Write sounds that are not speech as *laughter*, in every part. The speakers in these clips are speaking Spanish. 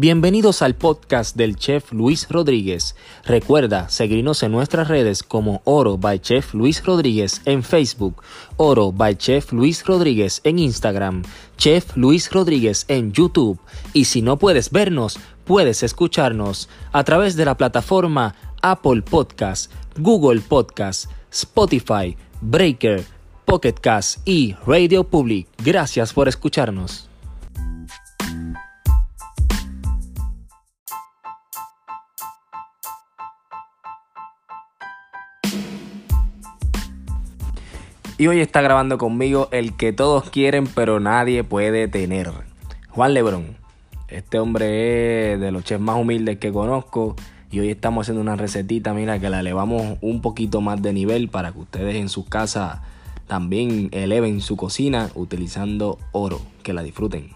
Bienvenidos al podcast del chef Luis Rodríguez. Recuerda seguirnos en nuestras redes como Oro by Chef Luis Rodríguez en Facebook, Oro by Chef Luis Rodríguez en Instagram, Chef Luis Rodríguez en YouTube y si no puedes vernos, puedes escucharnos a través de la plataforma Apple Podcast, Google Podcast, Spotify, Breaker, Pocket Cast y Radio Public. Gracias por escucharnos. Y hoy está grabando conmigo el que todos quieren pero nadie puede tener. Juan Lebrón. Este hombre es de los chefs más humildes que conozco. Y hoy estamos haciendo una recetita, mira, que la elevamos un poquito más de nivel para que ustedes en sus casas también eleven su cocina utilizando oro. Que la disfruten.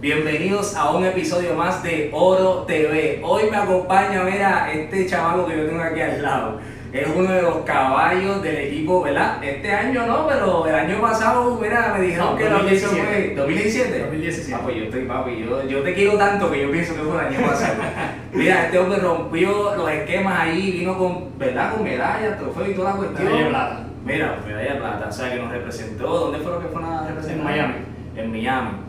Bienvenidos a un episodio más de Oro TV. Hoy me acompaña, mira, este chaval que yo tengo aquí al lado. Es uno de los caballos del equipo, ¿verdad? Este año no, pero el año pasado, mira, me dijeron que la audición fue 2017. 2017. Ah, pues yo estoy papi, yo, yo te quiero tanto que yo pienso que fue el año pasado. *laughs* mira, este hombre rompió los esquemas ahí, vino con, ¿verdad? Con medallas, trofeo y toda la cuestión. Medalla plata. Mira, medalla plata, o sea que nos representó. ¿Dónde fue lo que fue una representación? En Miami. En Miami.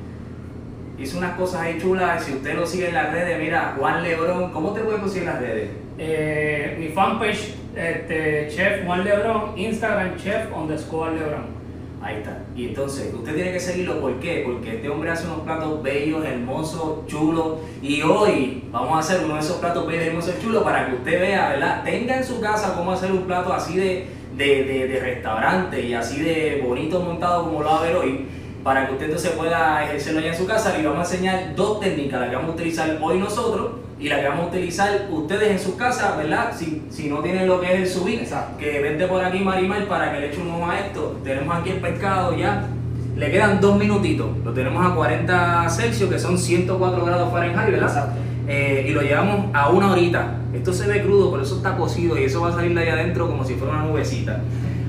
Hizo unas cosas ahí chulas. Si usted lo sigue en las redes, mira, Juan Lebrón, ¿cómo te puede conseguir en las redes? Eh, mi fanpage, este, Chef Juan Lebrón, Instagram Chef underscore Lebrón. Ahí está. Y entonces, usted tiene que seguirlo, ¿por qué? Porque este hombre hace unos platos bellos, hermosos, chulos. Y hoy vamos a hacer uno de esos platos bellos, hermosos, chulos para que usted vea, ¿verdad? Tenga en su casa cómo hacer un plato así de, de, de, de restaurante y así de bonito montado como lo va a ver hoy. Para que usted entonces pueda ejercerlo allá en su casa, le vamos a enseñar dos técnicas, la que vamos a utilizar hoy nosotros y la que vamos a utilizar ustedes en sus casas, ¿verdad? Si, si no tienen lo que es el subir, Exacto. que vente por aquí Marimar para que le eche un ojo a esto. Tenemos aquí el pescado ya. Le quedan dos minutitos. Lo tenemos a 40 Celsius, que son 104 grados Fahrenheit, ¿verdad? Exacto. Eh, y lo llevamos a una horita. Esto se ve crudo, pero eso está cocido y eso va a salir de ahí adentro como si fuera una nubecita.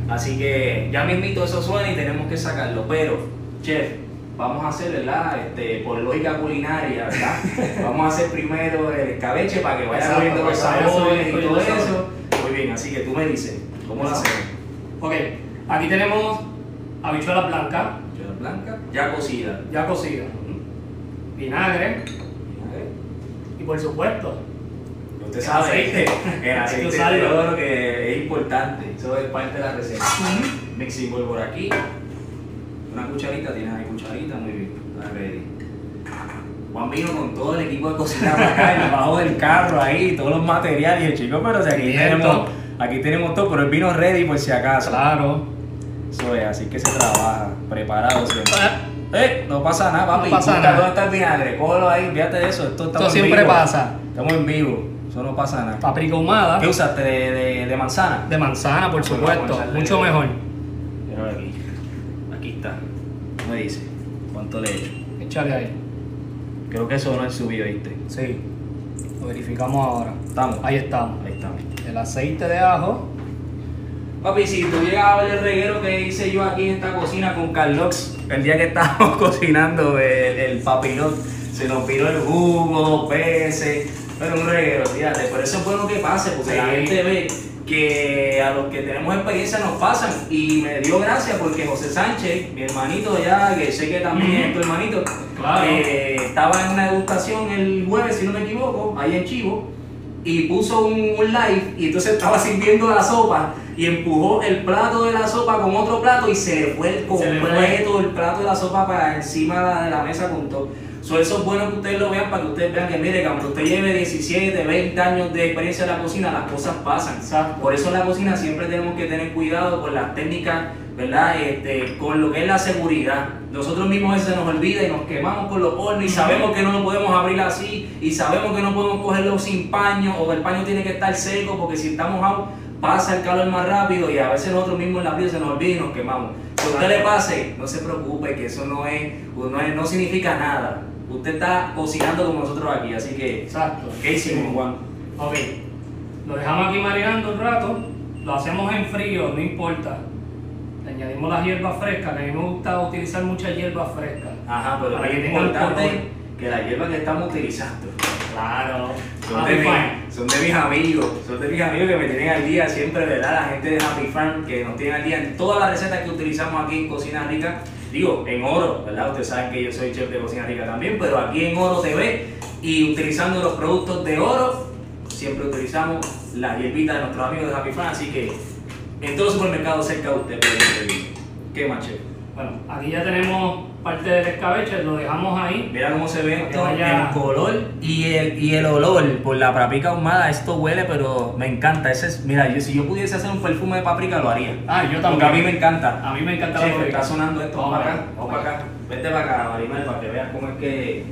Así que ya mismito eso suena y tenemos que sacarlo. Pero, chef, vamos a hacer, ¿verdad? Este, por lógica culinaria, ¿verdad? *laughs* vamos a hacer primero el escabeche para que vaya Exacto, cogiendo los sabores y todo eso. Muy bien, así que tú me dices, ¿cómo lo hacemos? Ok, aquí tenemos habichuelas blancas, Habichuela blanca, ya cocida. ya cocidas, vinagre y por supuesto, Usted sabe, Aceite. el *laughs* aceite Hay que es importante, eso es parte de la receta. Mixing bowl por aquí, una cucharita, tienes ahí cucharita, muy bien, ready. Juan vino con todo el equipo de cocina para acá, debajo del carro ahí, todos los materiales, y el chico, pero si aquí tenemos, aquí tenemos todo, pero el vino ready por si acaso. claro, Eso es, así que se trabaja, preparado siempre. Eh, no pasa nada, papi. No pasa Busca nada. ¿Dónde está el vinagre? Cógelo ahí, fíjate de eso. Esto, estamos esto en siempre vivo. pasa. Estamos en vivo, eso no pasa nada. Paprika ahumada, ¿Qué usaste? ¿De, de, de manzana? de manzana por supuesto, mucho mejor. Mira aquí. Aquí está. ¿Qué me dice? ¿Cuánto le he hecho? Échale ahí, Creo que eso no es subido, ¿viste? sí, lo verificamos ahora. Estamos. Ahí estamos. Ahí estamos. El aceite de ajo, Papi, si tú llegas a ver el reguero que hice yo aquí en esta cocina con Carlox, el día que estábamos *laughs* cocinando el, el papilot, se nos piró el jugo, peces, pero un reguero, fíjate. Por eso es bueno que pase, porque la gente ve que a los que tenemos experiencia nos pasan. Y me dio gracia porque José Sánchez, mi hermanito ya, que sé que también es tu hermanito, Claro. eh, estaba en una degustación el jueves, si no me equivoco, ahí en Chivo y puso un, un live y entonces estaba sirviendo la sopa y empujó el plato de la sopa con otro plato y se le fue el completo el plato de la sopa para encima de la, de la mesa con todo. So, eso es bueno que ustedes lo vean para que ustedes vean que mire, que aunque usted lleve 17, 20 años de experiencia en la cocina, las cosas pasan. Exacto. Por eso en la cocina siempre tenemos que tener cuidado con las técnicas, ¿verdad? Este, con lo que es la seguridad. Nosotros mismos veces se nos olvida y nos quemamos con los hornos y sabemos que no lo podemos abrir así y sabemos que no podemos cogerlo sin paño o el paño tiene que estar seco porque si está mojado pasa el calor más rápido y a veces nosotros mismos en la vida se nos olvida y nos quemamos. Si a usted le pase, no se preocupe que eso no es, no, es- no significa nada. Usted está cocinando como nosotros aquí, así que exacto. ¿qué hicimos Juan? Ok, lo dejamos aquí marinando un rato, lo hacemos en frío, no importa. añadimos las hierbas frescas, que a mí me gusta utilizar muchas hierbas frescas. Ajá, pero Para es que tengan importante que la hierba que estamos utilizando Claro. son de, mis, son de mis amigos, son de mis amigos que me tienen al día siempre, ¿verdad? La gente de Happy Farm que nos tienen al día en todas las recetas que utilizamos aquí en Cocina Rica. Digo, en Oro, ¿verdad? Ustedes saben que yo soy chef de Cocina Rica también, pero aquí en Oro TV y utilizando los productos de Oro, siempre utilizamos las hierbitas de nuestros amigos de Happy Farm, así que en todos los supermercados cerca de usted pueden conseguir. ¿Qué más, chef? Bueno, aquí ya tenemos parte del escabeche, lo dejamos ahí. Mira cómo se ve esto, vaya- el color y el, y el olor por la paprika ahumada. Esto huele, pero me encanta. Ese es, mira, yo, si yo pudiese hacer un perfume de paprika, lo haría. Ah, yo Porque también. a mí me encanta. A mí me encanta Chef, la paprika. está sonando esto. Vamos para acá, vamos para acá. Vete para acá, Marimar, para que veas cómo es que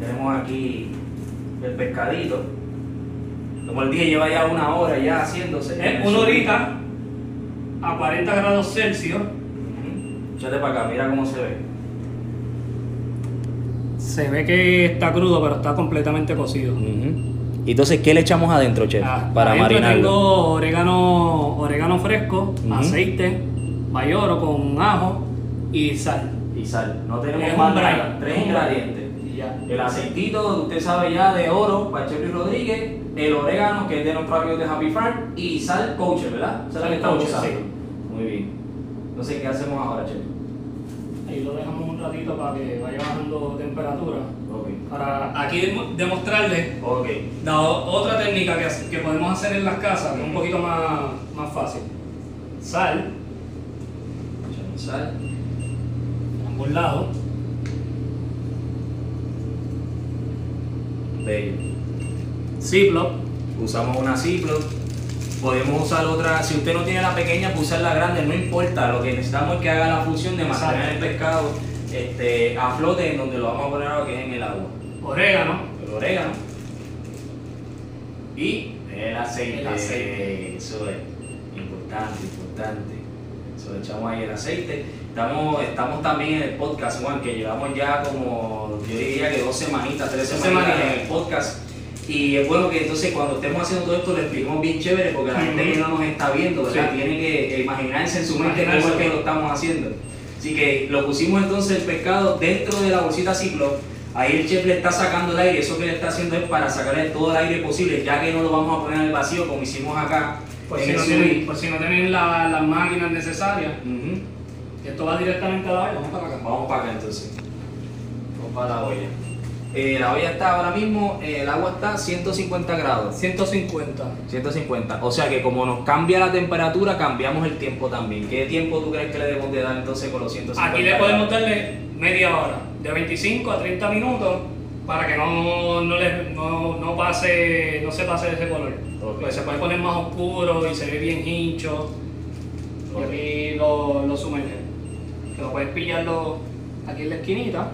tenemos aquí el pescadito. Como el día lleva ya una hora ya haciéndose. Es una horita a 40 grados Celsius. Échate para acá, mira cómo se ve. Se ve que está crudo, pero está completamente cocido. Y entonces, ¿qué le echamos adentro, chef? Ah, para marinarlo. tengo orégano, orégano fresco, Ujú. aceite, bayoro con ajo y sal. Y sal. No tenemos más nada. Tres ingredientes. Y ya. El aceitito, usted sabe ya, de oro, para Chef Rodríguez. El orégano, que es de nuestros amigos de Happy Farm. Y sal kosher, ¿verdad? La Sal que estamos kosher, usando. sí. Muy bien. Entonces, ¿qué hacemos ahora, Chef? Ahí lo dejamos un ratito para que vaya bajando temperatura. Ok. Para aquí demo- demostrarles Ok. la otra técnica que, que podemos hacer en las casas, que es un poquito más, más fácil. Sal, Echamos sal. ambos lados. Bello. Ziploc. Usamos una Ziploc. Podemos usar otra, si usted no tiene la pequeña, pues usar la grande, no importa. Lo que necesitamos es que haga la función de mantener el pescado este, a flote en donde lo vamos a poner ahora, que es en el agua. Orégano. el orégano y el aceite. El aceite. Eso es importante, importante. Eso le echamos ahí el aceite. Estamos, estamos también en el podcast, Juan, que llevamos ya como, yo diría que dos semanitas, tres semanitas semanitas. en el podcast. Y es bueno que entonces cuando estemos haciendo todo esto lo expliquemos bien chévere porque la gente que no nos está viendo, ¿verdad? Sí. Tiene que imaginarse en su mente cómo es que lo estamos haciendo. Así que lo pusimos entonces el pescado dentro de la bolsita Ziploc. Ahí el chef le está sacando el aire. Eso que le está haciendo es para sacarle todo el aire posible, ya que no lo vamos a poner al vacío como hicimos acá. Por si, no tienen, por si no tienen la- las máquinas necesarias. Ujú. Esto va directamente a la olla. Vamos para acá. Vamos para acá entonces. Vamos para la olla. Eh, la olla está ahora mismo, eh, el agua está a 150 grados. 150. 150. O sea que como nos cambia la temperatura, cambiamos el tiempo también. ¿Qué tiempo tú crees que le debemos de dar entonces con los 150 Aquí le podemos darle media hora, de 25 a 30 minutos, para que no, no, le- no, no pase, no se pase de ese color. Pues se puede poner más oscuro y se ve bien hincho. Ok. Y aquí lo, lo sumerge. Que lo puedes pillarlo aquí en la esquinita.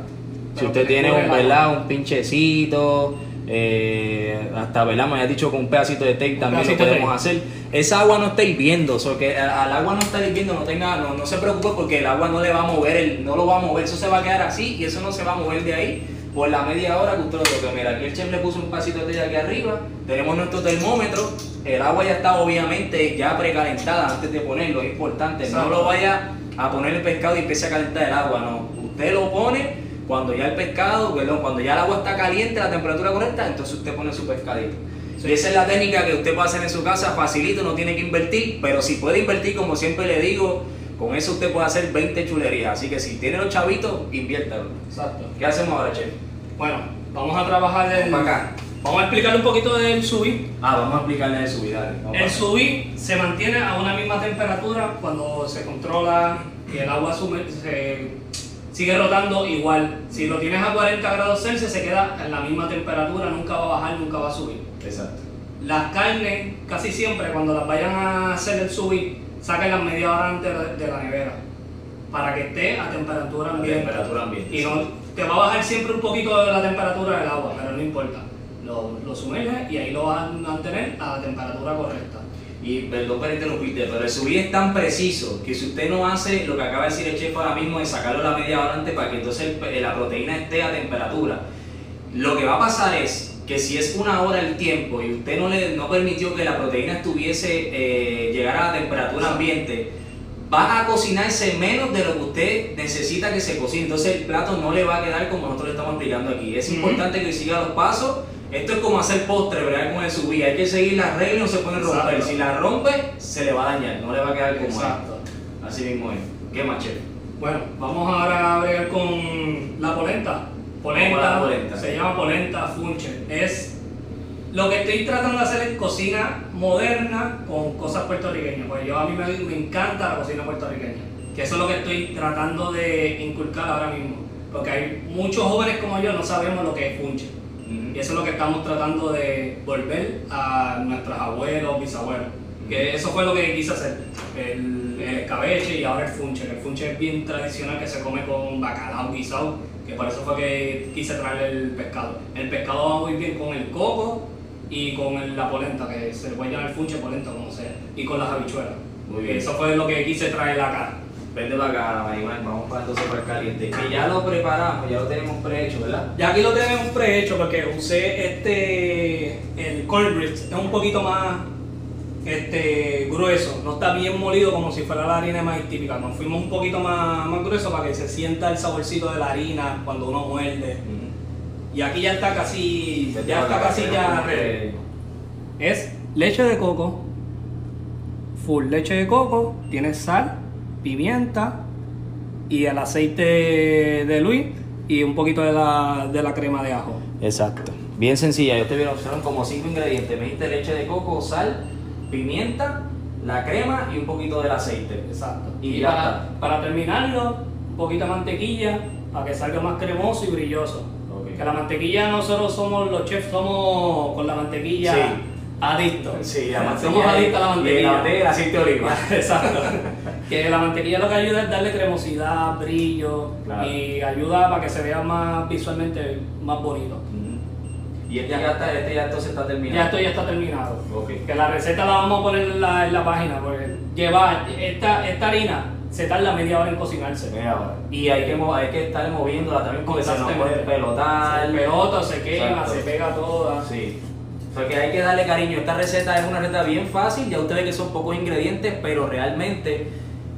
Si usted tiene un. ¿verdad? un pinchecito, eh, hasta ¿verdad? me había dicho con un pedacito de tape también lo podemos hacer. Esa agua no está hirviendo, so que al agua no está hirviendo, no tenga, no, no se preocupe porque el agua no le va a mover, el, no lo va a mover, eso se va a quedar así y eso no se va a mover de ahí por la media hora que usted lo toque. Mira, aquí el chef le puso un pasito de aquí arriba, tenemos nuestro termómetro, el agua ya está obviamente ya precalentada antes de ponerlo, es importante, no lo vaya a poner el pescado y empiece a calentar el agua, no. Usted lo pone cuando ya el pescado, perdón, cuando ya el agua está caliente, la temperatura correcta, entonces usted pone su pescadito. Sí. Y esa es la técnica que usted puede hacer en su casa, facilito, no tiene que invertir, pero si puede invertir, como siempre le digo, con eso usted puede hacer 20 chulerías. Así que si tiene los chavitos, inviértalo. Exacto. ¿Qué hacemos ahora, chef? Bueno, vamos a trabajar el. Vamos acá. Vamos a explicar un poquito del subir. Ah, vamos a explicarle de su vida. dale, vamos El subir se mantiene a una misma temperatura cuando se controla y el agua sume- se sigue rotando igual. Si lo tienes a 40 grados Celsius se queda en la misma temperatura, nunca va a bajar, nunca va a subir. Exacto. Las carnes, casi siempre cuando las vayan a hacer el subir, sáquenlas media hora antes de de la nevera para que esté a temperatura ambiente. temperatura ambiente. Y no, te va a bajar siempre un poquito la temperatura del agua, pero no importa. Lo, lo sumerges y ahí lo vas a mantener a la temperatura correcta. Y perdón por interrumpirte, pero el subir es tan preciso que si usted no hace lo que acaba de decir el chef ahora mismo de sacarlo la media hora antes para que entonces el- la proteína esté a temperatura, lo que va a pasar es que si es una hora el tiempo y usted no le no permitió que la proteína estuviese eh, llegara a la temperatura ambiente, va a cocinarse menos de lo que usted necesita que se cocine. Entonces el plato no le va a quedar como nosotros le estamos explicando aquí. Es Ujú. importante que siga los pasos. Esto es como hacer postre, ¿verdad? Con el subí. Hay que seguir las reglas y no se pueden romper. Si la rompe, se le va a dañar, no le va a quedar como es. Exacto. Así mismo es. ¿Qué chef? Bueno, vamos ahora a bregar con la polenta. La Polenta, se llama polenta funche. Es lo que estoy tratando de hacer es cocina moderna con cosas puertorriqueñas. Pues yo a mí me, me encanta la cocina puertorriqueña. Que eso es lo que estoy tratando de inculcar ahora mismo. Porque hay muchos jóvenes como yo no sabemos lo que es funche. Y eso es lo que estamos tratando de volver a nuestros abuelos, bisabuelos. Que eso fue lo que quise hacer. El, el escabeche y ahora el funche. El funche es bien tradicional que se come con bacalao guisado. Que por eso fue que quise traer el pescado. El pescado va muy bien con el coco y con el- la polenta, que se le puede llamar funche polenta como sea. Y con las habichuelas. Muy bien. Eso fue lo que quise traer acá. Para acá, Maribel, vamos para entonces para el caliente. Que ya lo preparamos, ya lo tenemos prehecho, ¿verdad? Ya aquí lo tenemos prehecho porque usé este, el cornbread, es un poquito más este, grueso, no está bien molido como si fuera la harina de maíz típica, nos fuimos un poquito más, más grueso para que se sienta el saborcito de la harina cuando uno muerde. Y aquí ya está casi, ya está casi ya ready. Es leche de coco, full leche de coco, tiene sal, pimienta y el aceite de Luis y un poquito de la, de la crema de ajo. Exacto. Bien sencilla, yo te vi opción como cinco ingredientes. Me diste leche de coco, sal, pimienta, la crema y un poquito del aceite. Exacto. Y Y, ya para, está. para terminarlo, un poquito de mantequilla para que salga más cremoso y brilloso. Ok. Que la mantequilla nosotros somos los chefs, somos con la mantequilla Sí. adictos. Sí, la *laughs* Somos adictos a la Y mantequilla. la mantequilla y el aceite de oliva. *laughs* Exacto. *laughs* que la mantequilla lo que ayuda es darle cremosidad, brillo Claro. y ayuda para que se vea más visualmente más bonito. Y este ya, está, este ya entonces está terminado. Ya esto ya está terminado. Que la receta la vamos a poner en la, en la página porque lleva esta, esta harina se tarda media hora en cocinarse. Media hora. Y hay que, hay que estar moviéndola también porque se nos puede pelotar. Se pelota, se quema, Exacto. se pega toda. Sí. O sea que hay que darle cariño. Esta receta es una receta bien fácil. Ya usted ve que son pocos ingredientes, pero realmente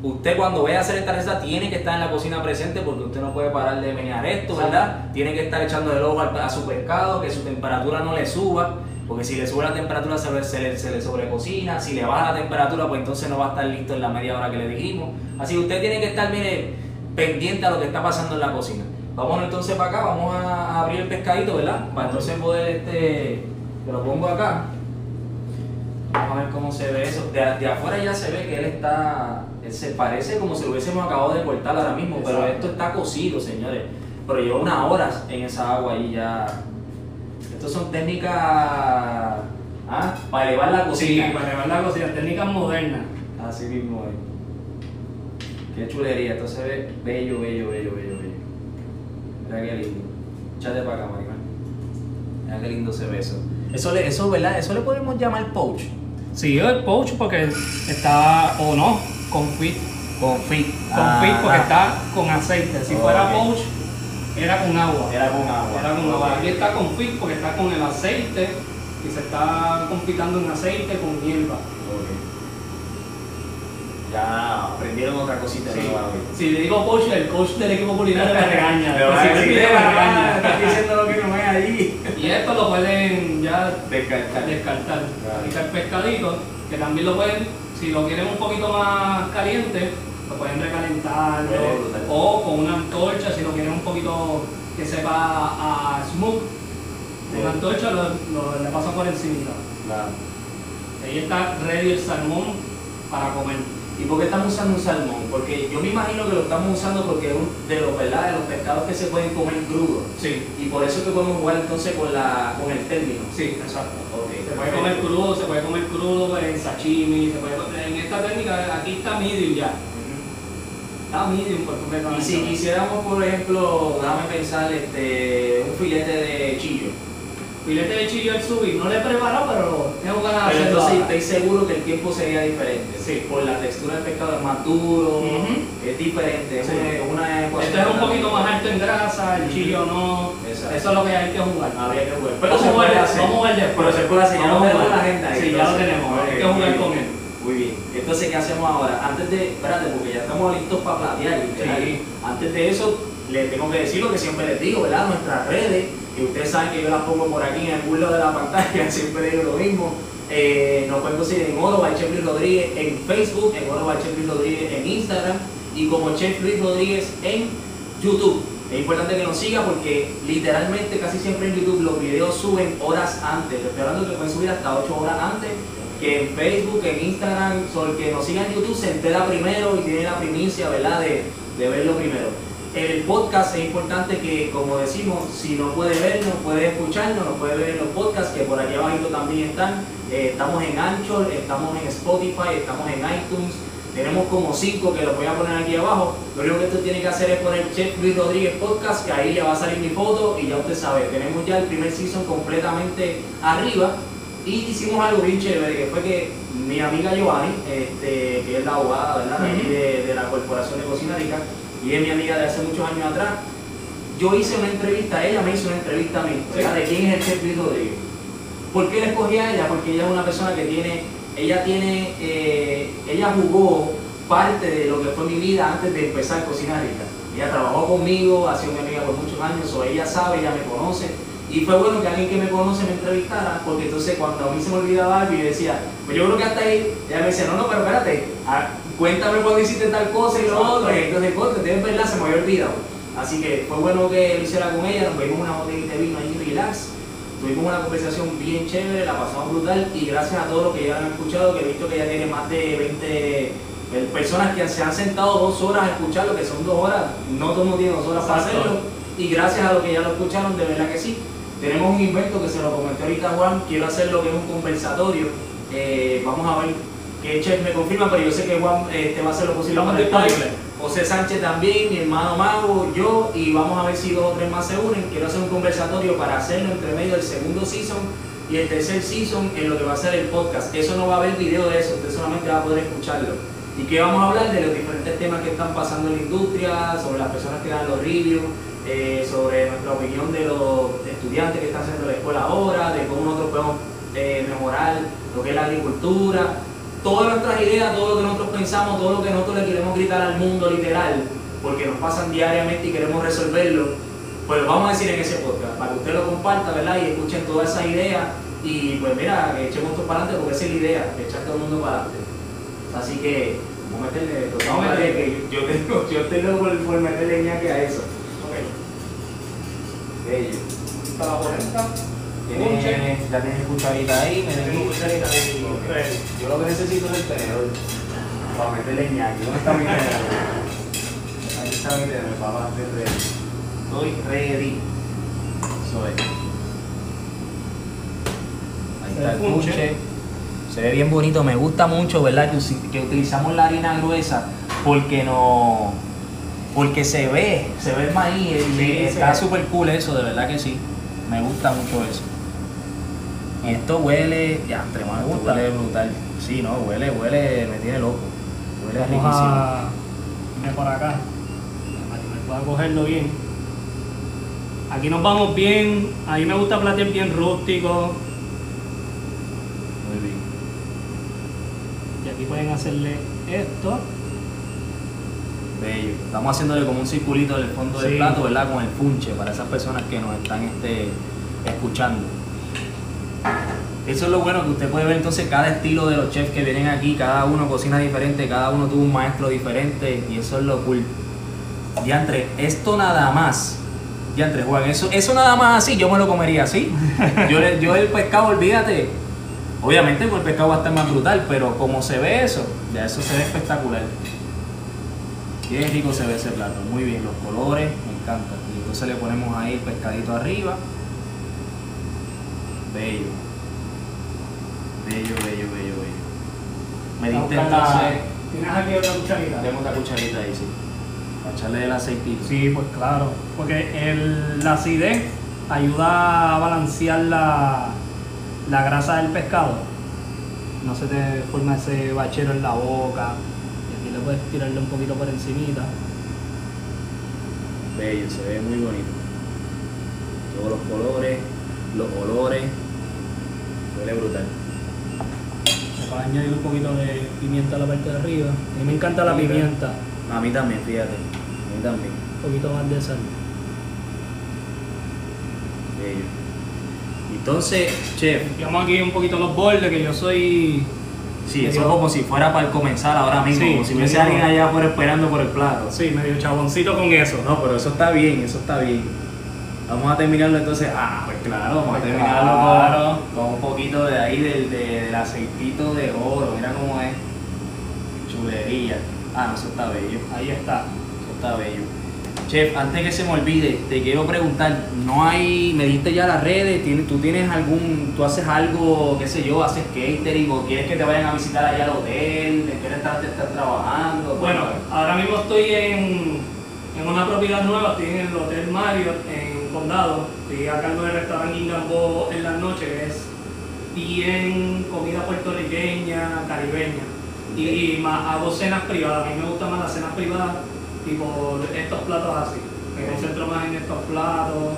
usted cuando vaya a hacer esta receta tiene que estar en la cocina presente porque usted no puede parar de menear esto, ¿verdad? Tiene que estar echando el ojo a su pescado, que su temperatura no le suba. Porque si le sube la temperatura se, le- se le, se le sobrecocina, si le baja la temperatura pues entonces no va a estar listo en la media hora que le dijimos. Así que usted tiene que estar, mire, pendiente a lo que está pasando en la cocina. Vamos entonces para acá, vamos a abrir el pescadito, ¿verdad? Para entonces poder, este, te lo pongo acá. Vamos a ver cómo se ve eso. De, de afuera ya se ve que él está, él se parece como si lo hubiésemos acabado de cortar ahora mismo, pero esto está cocido, señores. Pero lleva unas horas en esa agua y ya. Estas son técnicas ¿ah? para elevar la Sí, cocina. para elevar la cocina, técnicas modernas. Así mismo es. Qué chulería, esto se ve bello, bello, bello, bello, bello. Mira qué lindo. Échate para acá, Maribel. Mira qué lindo se ve eso. Eso, le, eso, ¿verdad? Eso le podemos llamar poach. Sí, el poach porque está, o no, con fit. Confit. Con fit porque está con aceite. Si fuera Ok. poach, era con agua. Era con agua. Era con agua. Aquí está con fit porque está con el aceite y se está confitando en aceite con hierba. Ok. Ya aprendieron otra cosita Sí. nueva hoy. Si le digo poach, el coach del equipo culinario me regaña. A Si me "Ah, regaña. estás diciendo lo que no es allí. Y esto lo pueden ya Descartar. descartar. Claro. Aquí está el pescadito, que también lo pueden, si lo quieren un poquito más caliente, lo pueden recalentar o con una antorcha, si lo quieren un poquito que sepa a smoke, con una antorcha lo, lo- le pasan por encima. Claro. Ahí está ready el salmón para comer. ¿Y por qué estamos usando un salmón? Porque yo me imagino que lo estamos usando porque es un- de los, ¿verdad? de los pescados que se pueden comer crudos. Sí, Y por eso es que podemos jugar entonces con, la, con el término. sí, exacto. Ok, Se puede comer crudo, se puede comer crudo en sashimi, se puede en esta técnica aquí está medium ya. Está medium por completo. Y si quisiéramos, por ejemplo, déjame pensar, este, un filete de chillo. Filete de chillo al subir, no le he preparado, pero Pero entonces estoy seguro que el tiempo sería diferente. Sí. Por la textura del pescado es más duro, Ujú. es diferente, es Sí. una, una Esto es un poquito más alto en grasa, el chillo no. Exacto. Eso es lo que hay que jugar. Habría que jugar. Vamos a jugar- vamos a jugar después. Pero se puede hacer, ya lo tenemos la agenda. ahí, Sí, ya lo tenemos, hay que jugar con él. Muy bien. Entonces, ¿qué hacemos ahora? Antes de, espérate, porque ya estamos listos para platear. Antes de eso, les tengo que decir lo que siempre les digo, ¿verdad? Nuestras redes, que ustedes saben que yo las pongo por aquí en el burlo de la pantalla, *laughs* siempre digo lo mismo. Eh, nos pueden conseguir en Oro by Chef Luis Rodríguez en Facebook, en Oro by Chef Luis Rodríguez en Instagram y como Chef Luis Rodríguez en YouTube. Es importante que nos siga porque literalmente casi siempre en YouTube los videos suben horas antes. Te estoy hablando que pueden subir hasta 8 horas antes que en Facebook, en Instagram, sobre el que nos siga en YouTube se entera primero y tiene la primicia, ¿verdad? De, de verlo primero. El podcast es importante que, como decimos, si no puede vernos, puede escucharnos, nos puede ver en los podcasts, que por aquí abajo también están. Eh, estamos en Anchor, estamos en Spotify, estamos en iTunes. Tenemos como cinco que los voy a poner aquí abajo. Lo único que usted tiene que hacer es poner Chef Luis Rodríguez Podcast, que ahí le va a salir mi foto y ya usted sabe, tenemos ya el primer season completamente arriba. Y hicimos algo bien chévere, que fue que mi amiga Giovanni, este, que es la abogada de, de la Corporación de Cocina Rica, y es mi amiga de hace muchos años atrás, yo hice una entrevista, ella me hizo una entrevista a mí, ¿verdad? de quién es el Chef Luis Rodríguez. ¿Por qué la escogí a ella? Porque ella es una persona que tiene, ella tiene, eh, ella jugó parte de lo que fue mi vida antes de empezar Cocina Rica. Ella trabajó conmigo, ha sido mi amiga por muchos años, o ella sabe, ella me conoce. Y fue bueno que alguien que me conoce me entrevistara, porque entonces cuando a mí se me olvidaba algo, yo decía, pues yo creo que hasta ahí, ella me decía, no, no, pero espérate, cuéntame cuando hiciste tal cosa y lo otro, y entonces, corte, de verdad se me había olvidado. Así que fue bueno que lo hiciera con ella, nos bebimos una botellita de vino ahí relax, tuvimos una conversación bien chévere, la pasamos brutal y gracias a todos los que ya han escuchado, que he visto que ya tiene más de 20 eh, personas que se han sentado dos horas a escucharlo, que son dos horas, no todo el mundo tiene dos horas para Exacto. hacerlo, y gracias a los que ya lo escucharon, de verdad que sí. Tenemos un invento que se lo comenté ahorita Juan, quiero hacer lo que es un conversatorio, eh, vamos a ver qué chef me confirma, pero yo sé que Juan este, va a hacer lo posible para estar. disponibles. José Sánchez también, mi hermano Mago, yo, y vamos a ver si dos o tres más se unen. Quiero hacer un conversatorio para hacerlo entre medio del segundo season y el tercer season en lo que va a ser el podcast. Eso no va a haber video de eso, usted solamente va a poder escucharlo. Y que vamos a hablar de los diferentes temas que están pasando en la industria, sobre las personas que dan los reviews, eh, sobre nuestra opinión de los estudiantes que están haciendo la escuela ahora, de cómo nosotros podemos eh, mejorar lo que es la agricultura, todas nuestras ideas, todo lo que nosotros pensamos, todo lo que nosotros le queremos gritar al mundo literal, porque nos pasan diariamente y queremos resolverlo, pues lo vamos a decir en ese podcast, para que usted lo comparta, ¿verdad? Y escuchen todas esas ideas y pues mira, que echemos esto para adelante porque esa es la idea, echar todo el mundo para adelante. Así que vamos a meterle, pues, vamos a meterle, que yo tengo, *laughs* yo tengo por, por meterle ñaque a eso. Bello. Para la 40. Tiene, ya tienes cucharita ahí, Tengo miren. cucharita de ready. Yo lo que necesito es el tenedor para meterle ñaque. ¿Dónde está mi tenedor? Ahí está mi tenedor, papá, estoy ready. Estoy ready. Es. Ahí está el funche. Se ve bien bonito, me gusta mucho, ¿verdad? Que, utilizamos la harina gruesa porque no. Porque se ve, se ve el maíz y Sí, está súper cool eso, de verdad que sí. Me gusta mucho eso. Y esto huele, ya, entre más Me gusta. huele brutal. Sí, no, huele, huele, me tiene loco. Huele Vamos riquísimo. a por acá para que me pueda cogerlo bien. Aquí nos vamos bien. A mí me gusta platear bien rústico. Muy bien. Y aquí pueden hacerle esto. Bello. Estamos haciéndole como un circulito del fondo del plato, ¿verdad? Con el funche, para esas personas que nos están este, escuchando. Eso es lo bueno que usted puede ver entonces cada estilo de los chefs que vienen aquí, cada uno cocina diferente, cada uno tuvo un maestro diferente y eso es lo cool. Diantre, esto nada más. Diantre, Juan, eso, eso nada más así, yo me lo comería así. *laughs* Yo, yo el pescado, olvídate. Obviamente pues, el pescado va a estar más brutal, pero como se ve eso, ya eso se ve espectacular. Bien rico se ve ese plato, muy bien, los colores, me encanta. Y entonces le ponemos ahí el pescadito arriba. Bello. Bello, bello, bello, bello. Me diste entonces. ¿Tienes aquí otra cucharita? Tenemos la cucharita ahí, sí. Para echarle el aceitito. Sí, pues claro. Porque el, la acidez ayuda a balancear la, la grasa del pescado. No se te forma ese bachero en la boca. Y aquí le puedes tirarle un poquito por encimita. Bello, se ve muy bonito. Todos los colores, los olores. Huele brutal. Coge añadir un poquito de pimienta a la parte de arriba. A mí me encanta la pimienta, A mí también, fíjate. A mí también. un poquito más de sal. Bello. Entonces, chef, Limpiamos aquí un poquito los bordes, que yo soy... sí, Medio- eso es como si fuera para comenzar ahora mismo, Sí, como si hubiese alguien allá afuera esperando por el plato. Sí, medio chaboncito con eso. No, pero eso está bien, eso está bien. Vamos a terminarlo entonces. Ah, pues claro, vamos a Pues terminarlo claro. con, con un poquito de ahí del, de- del aceitito de oro. Mira cómo es. Chulería. Ah, no, eso está bello. Ahí está. Eso está bello. Chef, antes que se me olvide, te quiero preguntar, no hay, me diste ya las redes, ¿Tienes- tú tienes algún, tú haces algo, qué sé yo, haces catering o quieres que te vayan a visitar allá al hotel, en qué restaurante estás trabajando? Bueno, ahora mismo estoy en, en una propiedad nueva, estoy en el Hotel Marriott en Condado. Estoy a cargo del restaurante en las noches, es bien comida puertorriqueña, caribeña. Y, más hago cenas privadas, a mí me gustan más las cenas privadas, tipo estos platos así. Me concentro más en estos platos.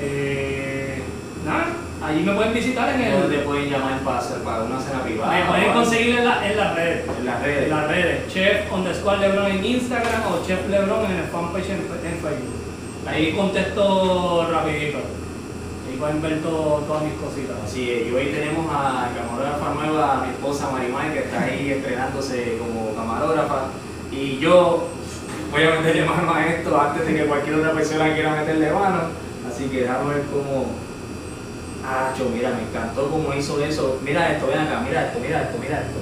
Eh, nada, allí me pueden visitar en ¿Dónde te el... pueden llamar para hacer para una cena privada? Me pueden conseguir en, la- en las redes. en las redes. En las redes, Chef underscore Lebron en Instagram o Chef Lebron en el fanpage en, en Facebook. Ahí contesto rapidito. Ahí pueden ver todo- todas mis cositas. Así es, y hoy tenemos a camarógrafa nueva, a mi esposa Marimay, que está ahí estrenándose como camarógrafa. Y yo voy a meterle mano a esto antes de que cualquier otra persona quiera meterle mano. Así que déjame ver cómo. Ah, cho, mira, me encantó cómo hizo eso. Mira esto, ven acá, mira esto, mira esto, mira esto.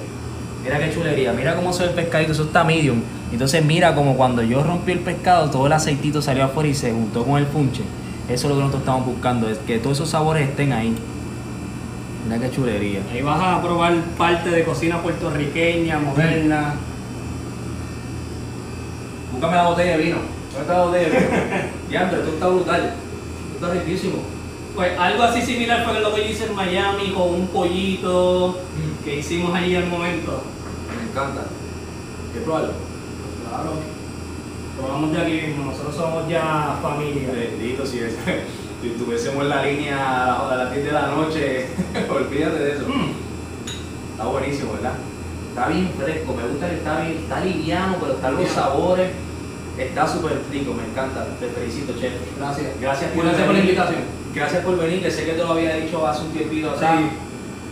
Mira qué chulería, mira cómo se ve el pescadito, eso está medium. Entonces mira como cuando yo rompí el pescado, todo el aceitito salió afuera y se juntó con el punche. Eso es lo que nosotros estamos buscando, es que todos esos sabores estén ahí. Mira qué chulería. Ahí vas a probar parte de cocina puertorriqueña, moderna. Búscame la botella de vino. ¿Dónde está la botella de vino? *laughs* Diantre, esto está brutal. Esto está riquísimo. Pues algo así similar fue lo que yo hice en Miami con un pollito que hicimos allí al momento. Me encanta. ¿Qué probarlo? Claro. Probamos de aquí mismo, nosotros somos ya familia. Bendito, si, es- *laughs* si estuviésemos en la línea a las 10 de la noche, *laughs* olvídate de eso. Mm. Está buenísimo, ¿verdad? Está bien fresco, me gusta que está bien, está liviano, pero están los sabores. Está súper rico, me encanta. Te felicito, chef. Gracias. Gracias Y gracias por la invitación. Gracias por venir, que sé que te lo había dicho hace un tiempito atrás. Sí.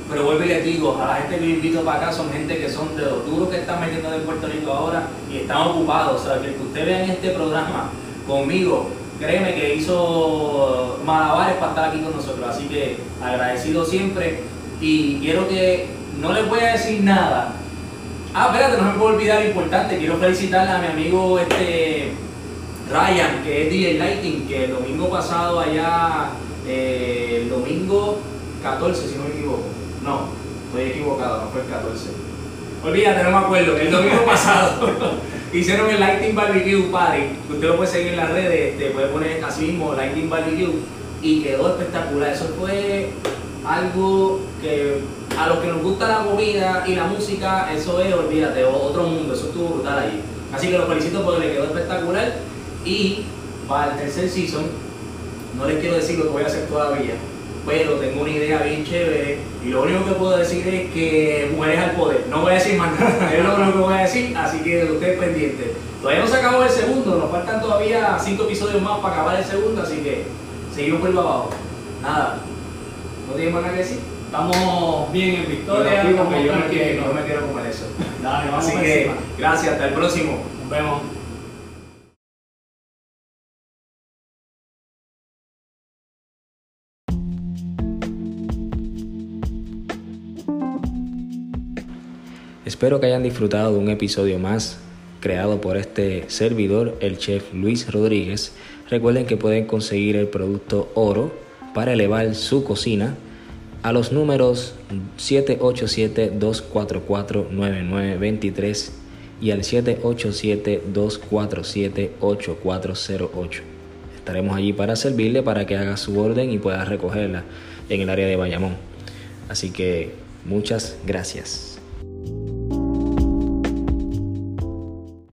Pero vuelvo y les digo, a la gente que yo invito para acá son gente que son de los duros que están metiendo en Puerto Rico ahora y están ocupados. O sea, que el que usted vea en este programa conmigo, créeme que hizo malabares para estar aquí con nosotros. Así que agradecido siempre y quiero que no les voy a decir nada. Ah, espérate, no me puedo olvidar lo importante. Quiero felicitar a mi amigo este Ryan, que es DJ Lighting, que el domingo pasado allá, eh, el domingo 14, si no me equivoco. No, estoy equivocado, no fue el 14. Olvídate, no me acuerdo. El domingo *laughs* pasado *laughs* hicieron el Lighting Barbecue Party. Usted lo puede seguir en las redes, te puede poner así mismo Lighting Barbecue y quedó espectacular. Eso fue algo que a los que nos gusta la comida y la música, eso es, olvídate, otro mundo, eso estuvo brutal ahí. Así que los felicito porque le quedó espectacular. Y para el tercer season, no les quiero decir lo que voy a hacer todavía, pero tengo una idea bien chévere y lo único que puedo decir es que mujeres al poder. No voy a decir más *laughs* nada, es lo único que voy a decir, así que ustedes pendientes. Todavía no se acabó el segundo, nos faltan todavía cinco episodios más para acabar el segundo, así que seguimos por para abajo. Nada, ¿no tienes más nada que decir? Estamos bien en Victoria, yo me, tranquilos. no me quiero comer eso. Dale, vamos Así que encima. gracias, hasta el próximo. Nos vemos. Espero que hayan disfrutado de un episodio más creado por este servidor, el chef Luis Rodríguez. Recuerden que pueden conseguir el producto oro para elevar su cocina a los números 787-244-9923 y al 787-247-8408. Estaremos allí para servirle para que haga su orden y pueda recogerla en el área de Bayamón. Así que muchas gracias.